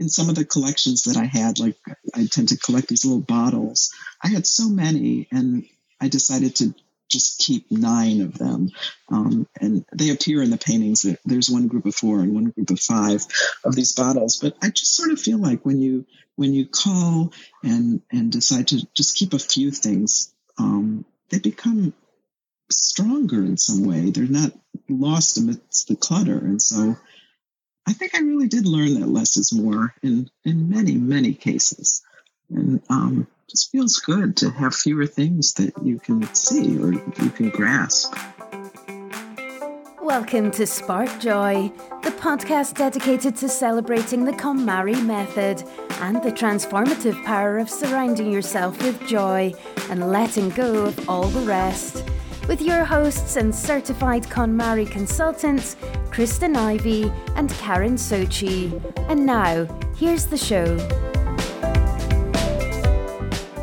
in some of the collections that I had, like I tend to collect these little bottles. I had so many, and I decided to just keep nine of them. Um, and they appear in the paintings. There's one group of four and one group of five of these bottles. But I just sort of feel like when you when you call and and decide to just keep a few things, um, they become stronger in some way. They're not lost amidst the clutter. And so I think I really did learn that less is more in in many many cases. And um, just feels good to have fewer things that you can see or you can grasp. Welcome to Spark Joy, the podcast dedicated to celebrating the KonMari method and the transformative power of surrounding yourself with joy and letting go of all the rest. With your hosts and certified KonMari consultants, Kristen Ivy and Karen Sochi. And now, here's the show.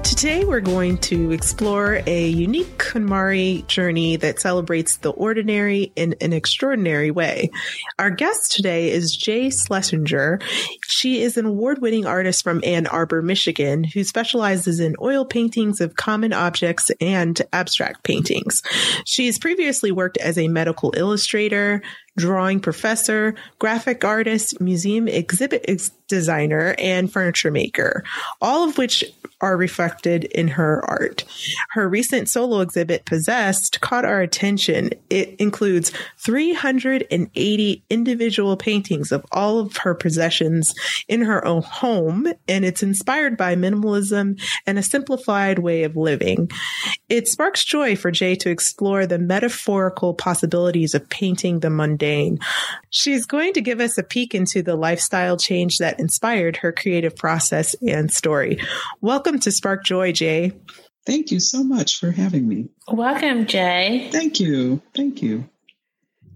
Today, we're going to explore a unique KonMari journey that celebrates the ordinary in an extraordinary way. Our guest today is Jaye Schlesinger. She is an award winning artist from Ann Arbor, Michigan, who specializes in oil paintings of common objects and abstract paintings. She has previously worked as a medical illustrator, drawing professor, graphic artist, museum exhibit ex- designer, and furniture maker, all of which are reflected in her art. Her recent solo exhibit, Possessed, caught our attention. It includes 380 individual paintings of all of her possessions in her own home, and it's inspired by minimalism and a simplified way of living. It sparks joy for Jaye to explore the metaphorical possibilities of painting the mundane. She's going to give us a peek into the lifestyle change that inspired her creative process and story. Welcome to Spark Joy, Jaye. Thank you so much for having me. Welcome, Jaye. Thank you. Thank you.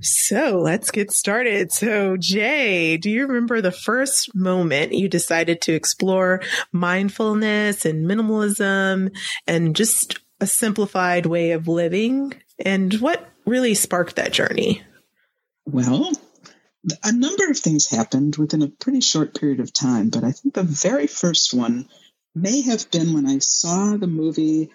So let's get started. So, Jaye, do you remember the first moment you decided to explore mindfulness and minimalism and just a simplified way of living? And what really sparked that journey? Well, a number of things happened within a pretty short period of time, but I think the very first one may have been when I saw the movie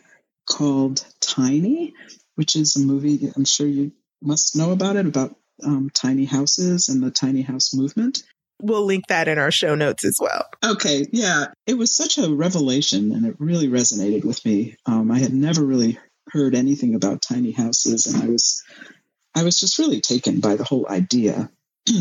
called Tiny, which is a movie I'm sure you must know about it about um, tiny houses and the tiny house movement. We'll link that in our show notes as well. Okay, yeah. It was such a revelation and it really resonated with me. Um, I had never really heard anything about tiny houses and I was I was just really taken by the whole idea.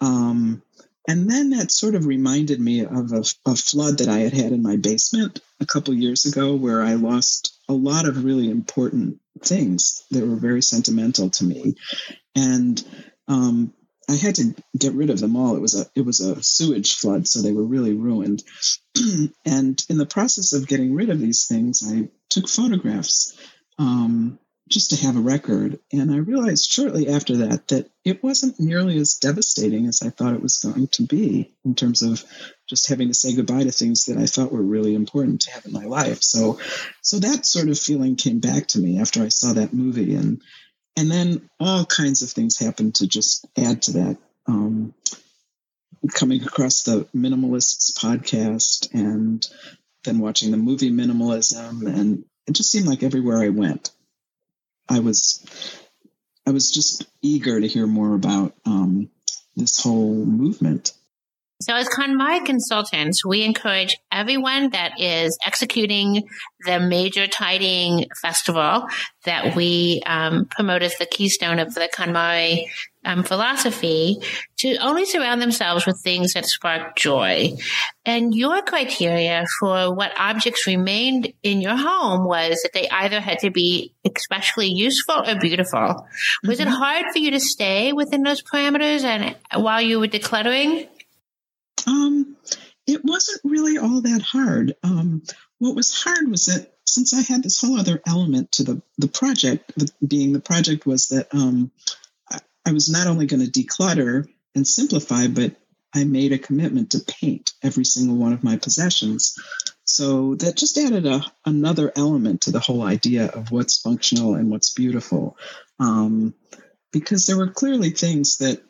um, and then that sort of reminded me of a, a, flood that I had had in my basement a couple years ago where I lost a lot of really important things that were very sentimental to me. And um, I had to get rid of them all. It was a it was a sewage flood, so they were really ruined. and in the process of getting rid of these things, I took photographs um, just to have a record. And I realized shortly after that that it wasn't nearly as devastating as I thought it was going to be in terms of just having to say goodbye to things that I thought were really important to have in my life. So, so that sort of feeling came back to me after I saw that movie, and and then all kinds of things happened to just add to that. Um, coming across the Minimalists podcast, and then watching the movie Minimalism, and it just seemed like everywhere I went, I was I was just eager to hear more about um, this whole movement. So, as KonMari consultants, we encourage everyone that is executing the major tidying festival that we um, promote as the keystone of the KonMari um, philosophy to only surround themselves with things that spark joy. And your criteria for what objects remained in your home was that they either had to be especially useful or beautiful. Was mm-hmm. it hard for you to stay within those parameters and while you were decluttering? Um, it wasn't really all that hard. Um, what was hard was that since I had this whole other element to the the project, the, being the project was that um, I, I was not only going to declutter and simplify, but I made a commitment to paint every single one of my possessions. So that just added a, another element to the whole idea of what's functional and what's beautiful. Um, because there were clearly things that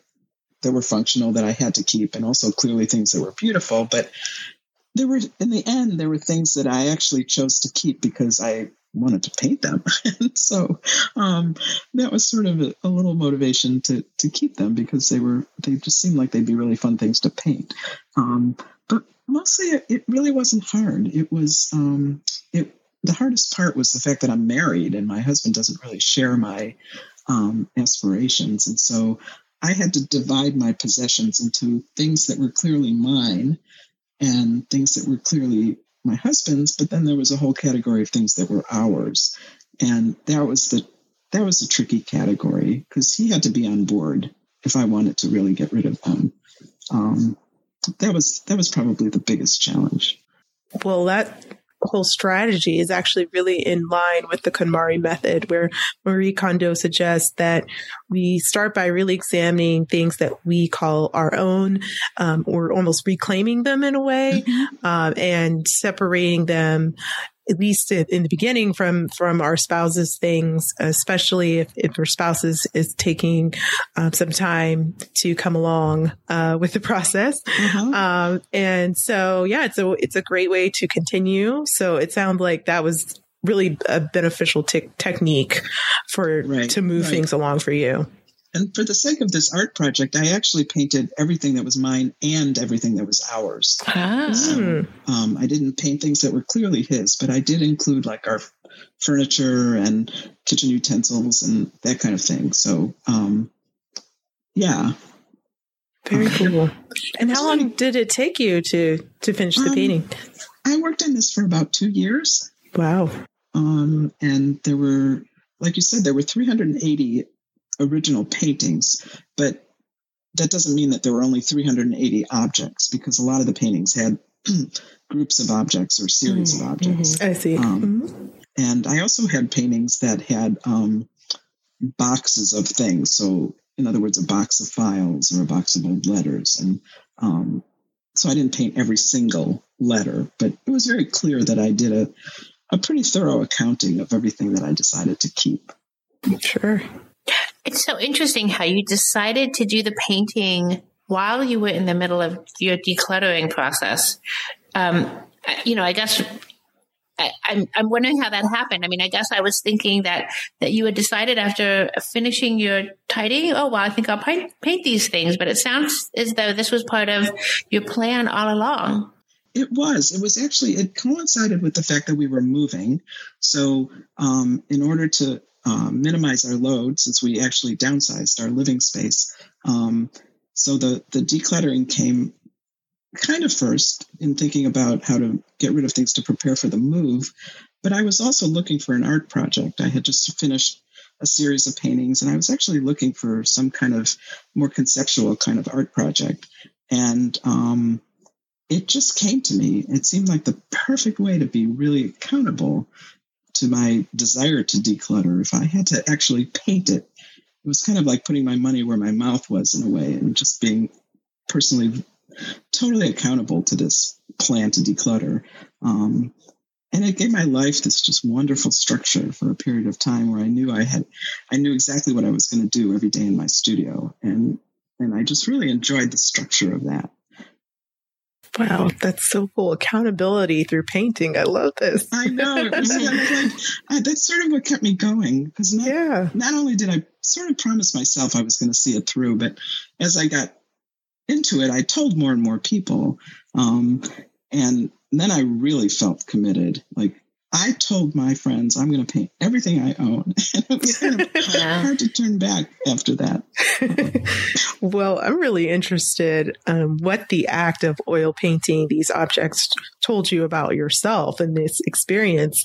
that were functional that I had to keep, and also clearly things that were beautiful. But there were, in the end, there were things that I actually chose to keep because I wanted to paint them. and so um, that was sort of a, a, little motivation to to keep them because they were they just seemed like they'd be really fun things to paint. Um, but mostly, it, really wasn't hard. It was um, it the hardest part was the fact that I'm married and my husband doesn't really share my um, aspirations, and so I had to divide my possessions into things that were clearly mine and things that were clearly my husband's, but then there was a whole category of things that were ours. And that was the that was a tricky category because he had to be on board if I wanted to really get rid of them. Um, that was that was probably the biggest challenge. Well, that whole strategy is actually really in line with the KonMari method, where Marie Kondo suggests that we start by really examining things that we call our own, um, or almost reclaiming them in a way, mm-hmm. um, and separating them at least in the beginning from from our spouses things especially if, if our spouse is, is taking um, some time to come along uh, with the process mm-hmm. um, and so yeah it's a it's a great way to continue so it sounds like that was really a beneficial te- technique for right, to move right. things along for you and for the sake of this art project, I actually painted everything that was mine and everything that was ours. Ah. So, um, I didn't paint things that were clearly his, but I did include like our furniture and kitchen utensils and that kind of thing. So, um, yeah. Very cool. And how long did it take you to to finish the um, painting? I worked on this for about two years. Wow. Um, and there were, like you said, there were 380 original paintings, but that doesn't mean that there were only 380 objects because a lot of the paintings had groups of objects or series mm-hmm. of objects. I see. Um, mm-hmm. And I also had paintings that had um, boxes of things. So, in other words, a box of files or a box of old letters. And um, so I didn't paint every single letter, but it was very clear that I did a, a pretty thorough accounting of everything that I decided to keep. Sure. It's so interesting how you decided to do the painting while you were in the middle of your decluttering process. Um, you know, I guess I, am I'm, I'm wondering how that happened. I mean, I guess I was thinking that that you had decided after finishing your tidying, oh well, I think I'll paint, paint these things. But it sounds as though this was part of your plan all along. It was. It was actually. It coincided with the fact that we were moving. So, um, in order to um, minimize our load since we actually downsized our living space. Um, so the the decluttering came kind of first in thinking about how to get rid of things to prepare for the move. But I was also looking for an art project. I had just finished a series of paintings, and I was actually looking for some kind of more conceptual kind of art project. And um, it just came to me. It seemed like the perfect way to be really accountable to my desire to declutter. If I had to actually paint it, it was kind of like putting my money where my mouth was in a way and just being personally totally accountable to this plan to declutter. Um, and it gave my life this just wonderful structure for a period of time where I knew I had, I knew exactly what I was going to do every day in my studio, and and I just really enjoyed the structure of that. Wow, that's so cool. Accountability through painting. I love this. I know. It was like, uh, that's sort of what kept me going. Because not, yeah. not only did I sort of promise myself I was going to see it through, but as I got into it, I told more and more people. Um, and then I really felt committed. Like I told my friends I'm going to paint everything I own. And it was kind of hard to turn back after that. well, I'm really interested in what the act of oil painting these objects told you about yourself and this experience,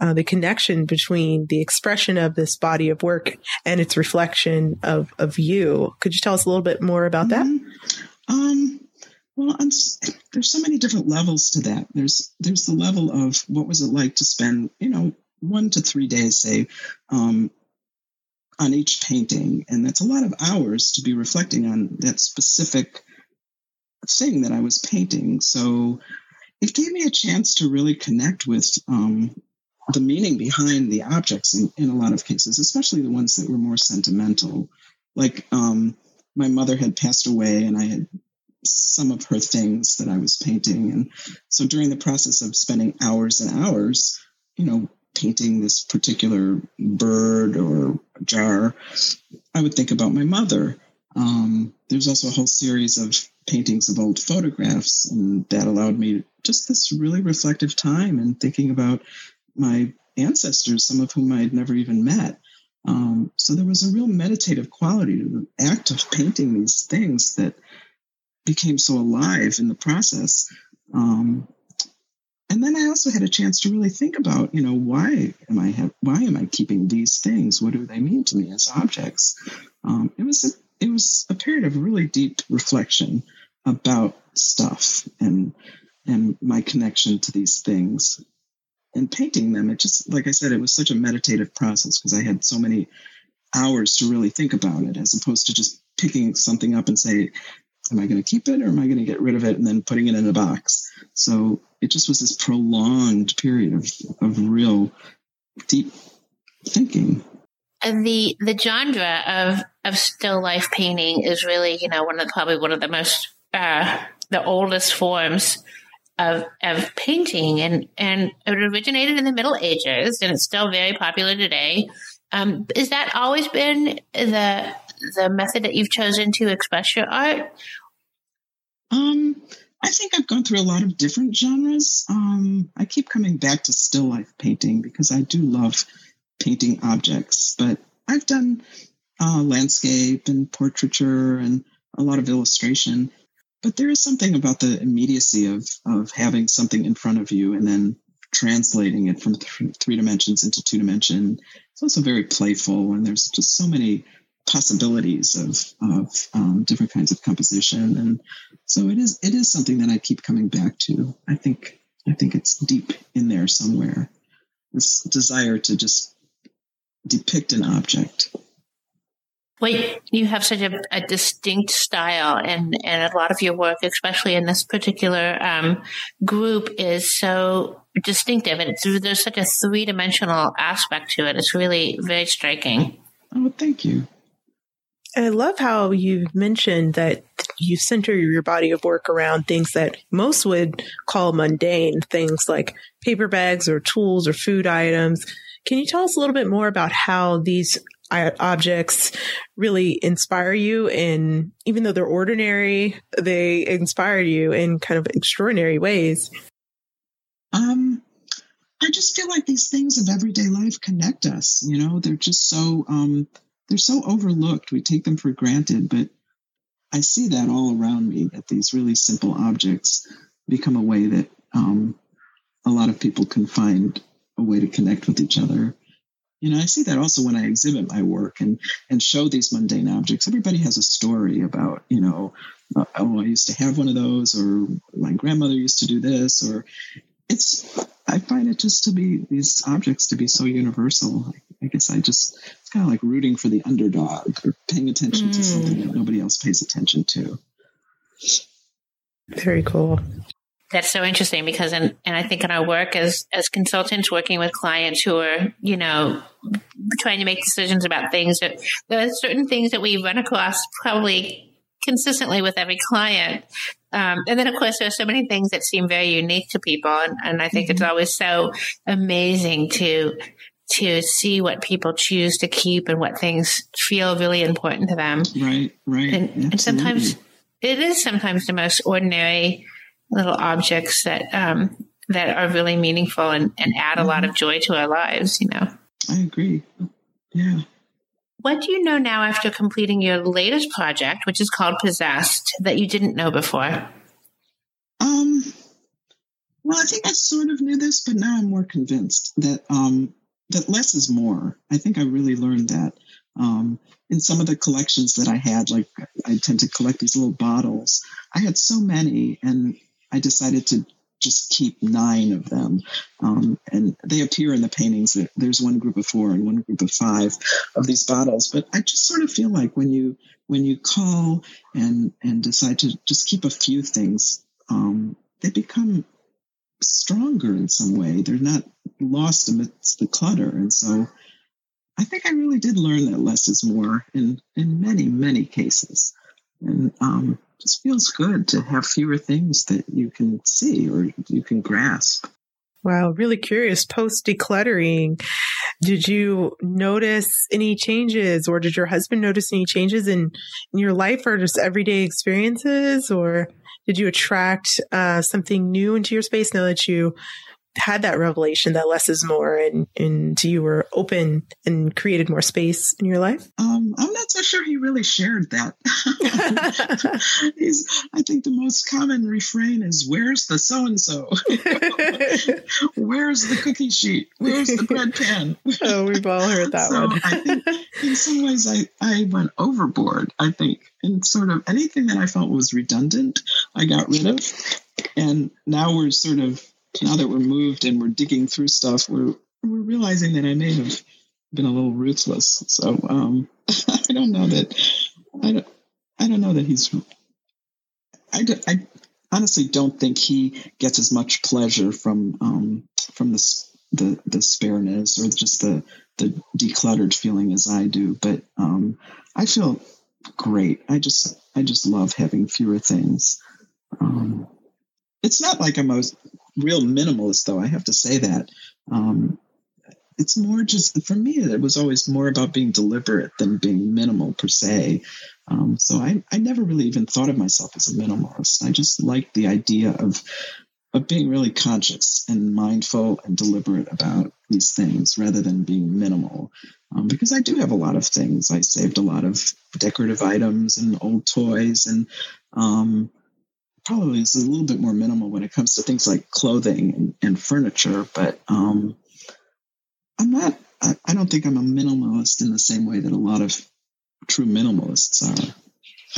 uh, the connection between the expression of this body of work and its reflection of, of you. Could you tell us a little bit more about that? Mm-hmm. Um, well, there's so many different levels to that. There's there's the level of what was it like to spend, you know, one to three days, say, um, on each painting, and that's a lot of hours to be reflecting on that specific thing that I was painting. So it gave me a chance to really connect with um, the meaning behind the objects in, in, a lot of cases, especially the ones that were more sentimental. Like um, my mother had passed away and I had some of her things that I was painting. And so during the process of spending hours and hours, you know, painting this particular bird or jar, I would think about my mother. Um, there's also a whole series of paintings of old photographs, and that allowed me just this really reflective time and thinking about my ancestors, some of whom I had never even met. Um, so there was a real meditative quality to the act of painting these things that became so alive in the process. Um, and then I also had a chance to really think about, you know, why am I have, why am I keeping these things? What do they mean to me as objects? Um, it was a, it was a period of really deep reflection about stuff and and my connection to these things and painting them it just like i said it was such a meditative process because i had so many hours to really think about it as opposed to just picking something up and say am i going to keep it or am i going to get rid of it and then putting it in a box so it just was this prolonged period of, of real deep thinking and the the genre of of still life painting is really you know one of the, probably one of the most uh, the oldest forms of of painting, and and it originated in the Middle Ages, and it's still very popular today. Um, is that always been the the method that you've chosen to express your art? Um, I think I've gone through a lot of different genres. Um, I keep coming back to still life painting because I do love painting objects, but I've done uh, landscape and portraiture and a lot of illustration. But there is something about the immediacy of of having something in front of you and then translating it from th- three dimensions into two dimension. It's also very playful, and there's just so many possibilities of of um, different kinds of composition, and so it is it is something that I keep coming back to. I think I think it's deep in there somewhere. This desire to just depict an object Wait, you have such a, a, distinct style, and, and a lot of your work, especially in this particular um, group, is so distinctive, and there's such a three dimensional aspect to it. It's really very striking. Oh, thank you. I love how you mentioned that you center your body of work around things that most would call mundane, things like paper bags or tools or food items. Can you tell us a little bit more about how these objects really inspire you and even though they're ordinary they inspire you in kind of extraordinary ways um i just feel like these things of everyday life connect us you know they're just so um they're so overlooked we take them for granted but i see that all around me that these really simple objects become a way that um a lot of people can find a way to connect with each other you know, I see that also when I exhibit my work and and show these mundane objects. Everybody has a story about, you know, uh, oh, I used to have one of those, or my grandmother used to do this, or it's. I find it just to be these objects to be so universal. I guess I just it's kind of like rooting for the underdog or paying attention mm. to something that nobody else pays attention to. Very cool. That's so interesting because, and and I think in our work as as consultants working with clients who are, you know, trying to make decisions about things that there are certain things that we run across probably consistently with every client. Um, and then, of course, there are so many things that seem very unique to people, and, and I think mm-hmm. it's always so amazing to to see what people choose to keep and what things feel really important to them. Right, right. And, and sometimes it is sometimes the most ordinary little objects that um, that are really meaningful and, and add a lot of joy to our lives. You know, I agree. Yeah. What do you know now after completing your latest project, which is called Possessed, that you didn't know before? Um. Well, I think I sort of knew this, but now I'm more convinced that um, that less is more. I think I really learned that um, in some of the collections that I had. Like I tend to collect these little bottles. I had so many, and I decided to just keep nine of them. Um, and they appear in the paintings. There's one group of four and one group of five of these bottles. But I just sort of feel like when you when you call and and decide to just keep a few things, um, they become stronger in some way. They're not lost amidst the clutter. And so I think I really did learn that less is more in in many many cases. and um, just feels good to have fewer things that you can see or you can grasp. Wow, really curious. Post decluttering, did you notice any changes, or did your husband notice any changes in, in your life, or just everyday experiences, or did you attract uh, something new into your space now that you had that revelation that less is more and, and you were open and created more space in your life? Um, I'm not so sure he really shared that. He's, I think the most common refrain is, Where's the so and so? Where's the cookie sheet? Where's the bread pan? oh, we've all heard that so one. I think in some ways I, I went overboard, I think. And sort of anything that I felt was redundant, I got rid of. And now we're sort of now that we're moved and we're digging through stuff, we're we're realizing that I may have been a little ruthless. So um, I don't know that I don't I don't know that he's. I, I honestly don't think he gets as much pleasure from um, from the the the spareness or just the the decluttered feeling as I do. But um, I feel great. I just I just love having fewer things. Um, it's not like I'm a real minimalist, though. I have to say that. Um, it's more just for me. It was always more about being deliberate than being minimal per se. Um, so I, I never really even thought of myself as a minimalist. I just liked the idea of of being really conscious and mindful and deliberate about these things rather than being minimal. Um, because I do have a lot of things. I saved a lot of decorative items and old toys and um, probably is a little bit more minimal when it comes to things like clothing and, and furniture, but um, I'm not. I, I, don't think I'm a minimalist in the same way that a lot of true minimalists are.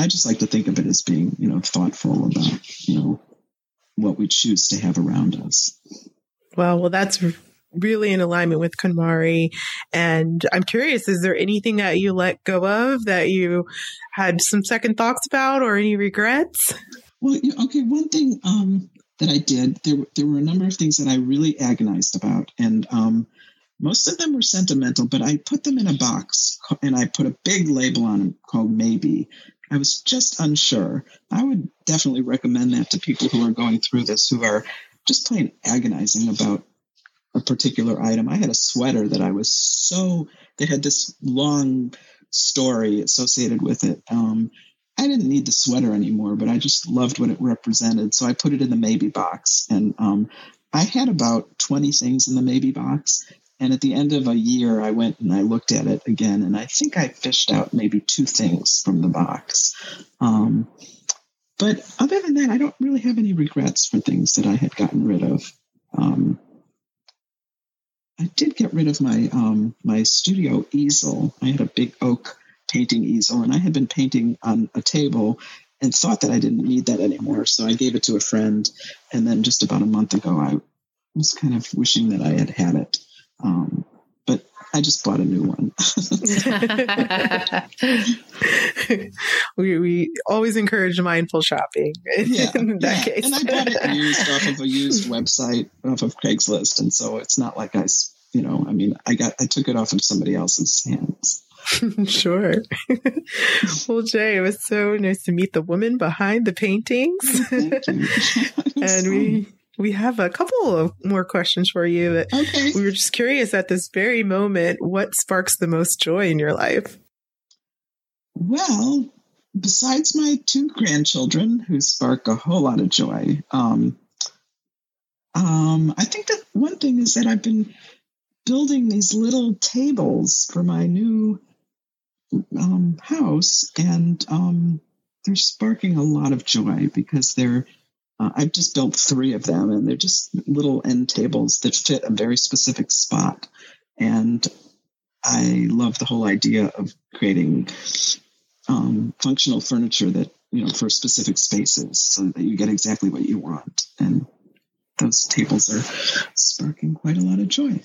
I just like to think of it as being, you know, thoughtful about, you know, what we choose to have around us. Well, well, that's really in alignment with KonMari. And I'm curious, is there anything that you let go of that you had some second thoughts about or any regrets? Well, okay. One thing um, that I did, there there were a number of things that I really agonized about, and um, most of them were sentimental. But I put them in a box, and I put a big label on them called maybe. I was just unsure. I would definitely recommend that to people who are going through this, who are just plain agonizing about a particular item. I had a sweater that I was so they had this long story associated with it. Um, I didn't need the sweater anymore, but I just loved what it represented. So I put it in the maybe box. And um, I had about 20 things in the maybe box. And at the end of a year, I went and I looked at it again, and I think I fished out maybe two things from the box. Um, but other than that, I don't really have any regrets for things that I had gotten rid of. Um, I did get rid of my um, my studio easel. I had a big oak painting easel, and I had been painting on a table and thought that I didn't need that anymore. So I gave it to a friend, and then just about a month ago, I was kind of wishing that I had had it. Um, but I just bought a new one. we, we always encourage mindful shopping yeah, in that yeah. case. And I bought it used off of a used website off of Craigslist. And so it's not like I, you know, I mean, I got, I took it off of somebody else's hands. sure. well, Jaye, it was so nice to meet the woman behind the paintings. and we we have a couple of more questions for you. Okay. We were just curious at this very moment, what sparks the most joy in your life? Well, besides my two grandchildren who spark a whole lot of joy, um, um, I think that one thing is that I've been building these little tables for my new um, house, and um, they're sparking a lot of joy because they're. Uh, I've just built three of them, and they're just little end tables that fit a very specific spot. And I love the whole idea of creating um, functional furniture that you know for specific spaces, so that you get exactly what you want. And those tables are sparking quite a lot of joy.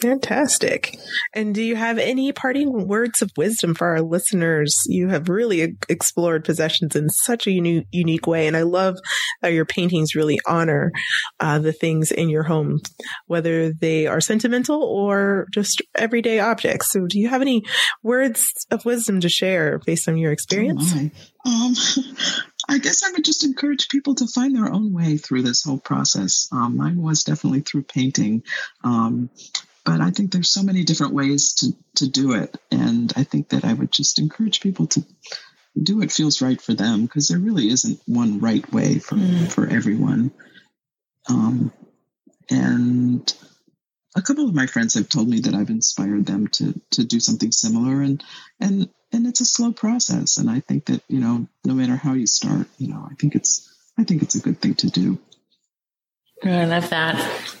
Fantastic. And do you have any parting words of wisdom for our listeners? You have really explored possessions in such a unique, way. And I love how your paintings really honor uh, the things in your home, whether they are sentimental or just everyday objects. So do you have any words of wisdom to share based on your experience? Oh um, I guess I would just encourage people to find their own way through this whole process. Um, mine was definitely through painting. Um, but I think there's so many different ways to to do it, and I think that I would just encourage people to do what feels right for them because there really isn't one right way for mm. for everyone. Um, and a couple of my friends have told me that I've inspired them to to do something similar, and and and it's a slow process. And I think that you know, no matter how you start, you know, I think it's I think it's a good thing to do. I love that.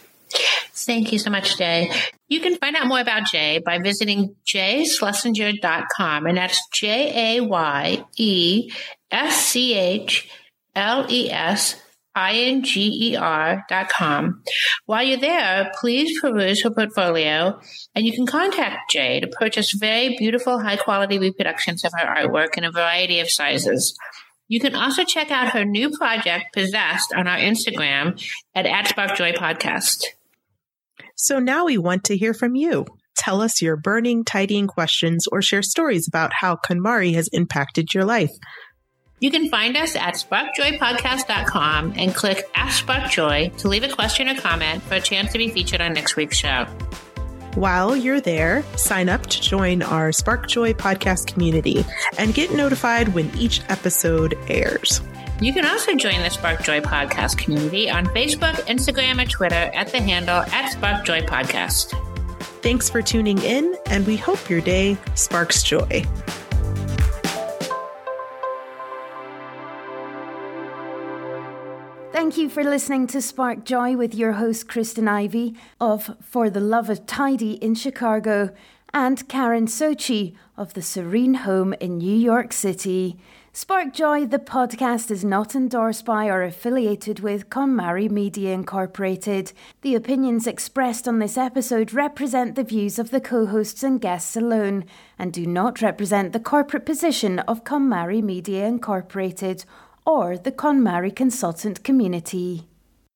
Thank you so much, Jaye. You can find out more about Jaye by visiting jayeschlesinger.com, and that's J A Y E S C H L E S I-N-G-E-R dot com. While you're there, please peruse her portfolio and you can contact Jaye to purchase very beautiful, high quality reproductions of her artwork in a variety of sizes. You can also check out her new project, Possessed, on our Instagram at, at Spark Joy Podcast. So now we want to hear from you. Tell us your burning, tidying questions or share stories about how KonMari has impacted your life. You can find us at sparkjoypodcast.com and click Ask SparkJoy to leave a question or comment for a chance to be featured on next week's show. While you're there, sign up to join our SparkJoy podcast community and get notified when each episode airs. You can also join the Spark Joy Podcast community on Facebook, Instagram, and Twitter at the handle at Spark Joy Podcast. Thanks for tuning in, and we hope your day sparks joy. Thank you for listening to Spark Joy with your host, Kristen Ivy of For the Love of Tidy in Chicago and Karen Sochi of the Serene Home in New York City. Spark Joy, the podcast, is not endorsed by or affiliated with KonMari Media Incorporated. The opinions expressed on this episode represent the views of the co hosts and guests alone and do not represent the corporate position of KonMari Media Incorporated or the KonMari consultant community.